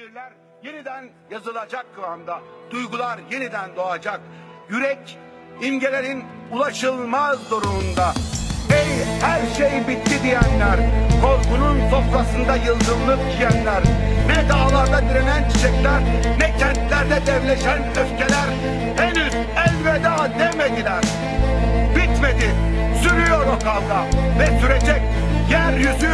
Şiirler yeniden yazılacak kıvamda. Duygular yeniden doğacak. Yürek imgelerin ulaşılmaz durumunda. Ey her şey bitti diyenler, korkunun sofrasında yıldızlık yiyenler, ne dağlarda direnen çiçekler, ne kentlerde devleşen öfkeler, henüz elveda demediler. Bitmedi, sürüyor o kavga ve sürecek yeryüzü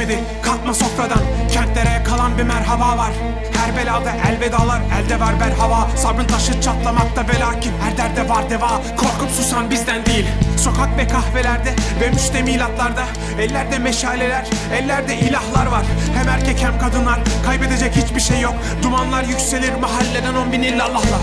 bitmedi kalkma sofradan. Kentlere kalan bir merhaba var. Her belada elvedalar elde var berhava. Sabrın taşı çatlamakta ve lakin Her derde var deva. Korkup susan bizden değil. Sokak ve kahvelerde ve müştemilatlarda Ellerde meşaleler ellerde ilahlar var. Hem erkek hem kadınlar Kaybedecek hiçbir şey yok. Dumanlar yükselir mahalleden on bin illallahla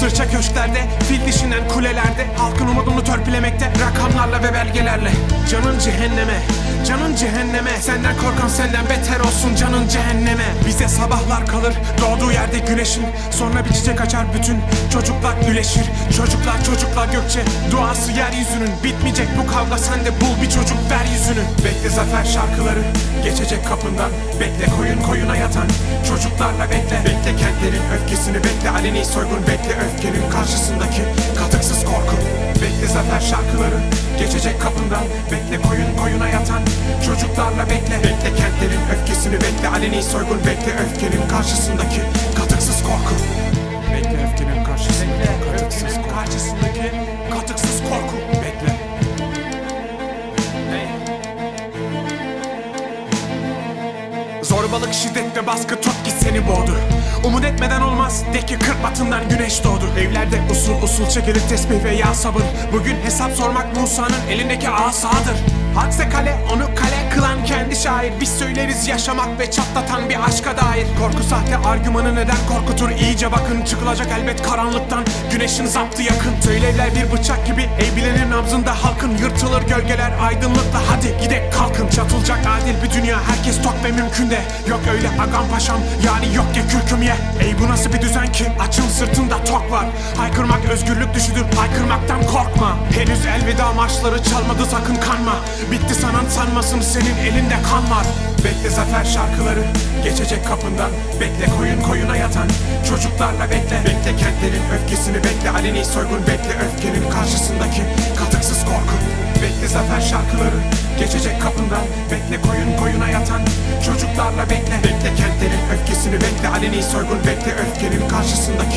Sırça köşklerde, fil dişinden kulelerde Halkın umudunu törpülemekte Rakamlarla ve belgelerle. Canın cehenneme, canın cehenneme. Senden korkan senden beter olsun canın cehenneme. Bize sabahlar kalır doğduğu yerde güneşin. Sonra bir çiçek açar bütün çocuklar üleşir Çocuklar çocuklar gökçe duası yeryüzünün. Bitmeyecek bu kavga sen de bul bir çocuk ver yüzünü. Bekle zafer şarkıları geçecek kapından. Bekle koyun koyuna yatan çocuklarla bekle Bekle kentlerin öfkesini bekle aleni soygun bekle. Öfkenin karşısındaki katıksız korku. Bekle zafer şarkıları geçecek kapından. Bekle koyun koyuna yatan çocuklarla bekle. Bekle kentlerin öfkesini bekle aleni soygun bekle. Öfkenin karşısındaki katıksız korku. Bekle öfkenin karşısındaki katıksız korku. karşısındaki katıksız korku. Bekle. Zorbalık, şiddet ve baskı tut ki seni boğdu Umut etmeden olmaz, de ki kırk batından güneş doğdu. Evlerde usul usul çekilir tesbih ve yağ sabır. Bugün hesap sormak Musa'nın elindeki asadır. Hadse kale, onu kale kılan kendi şair. Biz söyleriz yaşamak ve çatlatan bir aşka dair. Korku sahte argümanı neden korkutur? İyice bakın Çıkılacak elbet karanlıktan, güneşin zaptı yakın. Söylevler bir bıçak gibi, ey bilenir nabzında halkın. Yırtılır gölgeler aydınlıkla. Hadi gidek kalkın. Çatılacak adil bir dünya, herkes tok ve mümkün de. Yok öyle agam paşam, yani yok ya kürküm ye Ey bu nasıl bir düzen ki, açın sırtında tok var. Haykırmak özgürlük düşüdür, haykırmaktan korkma. Henüz elveda marşları çalmadı sakın kanma. Bitti sanan sanmasın senin elinde kan var. Bekle zafer şarkıları geçecek kapından Bekle koyun koyuna yatan. Çocuklarla bekle Bekle kentlerin öfkesini bekle. Aleni soygun bekle öfkenin karşısındaki katıksız korku. Bekle zafer şarkıları geçecek kapından. Bekle koyun koyuna yatan. Çocuklarla bekle Bekle kentlerin öfkesini bekle. Aleni soygun bekle öfkenin karşısındaki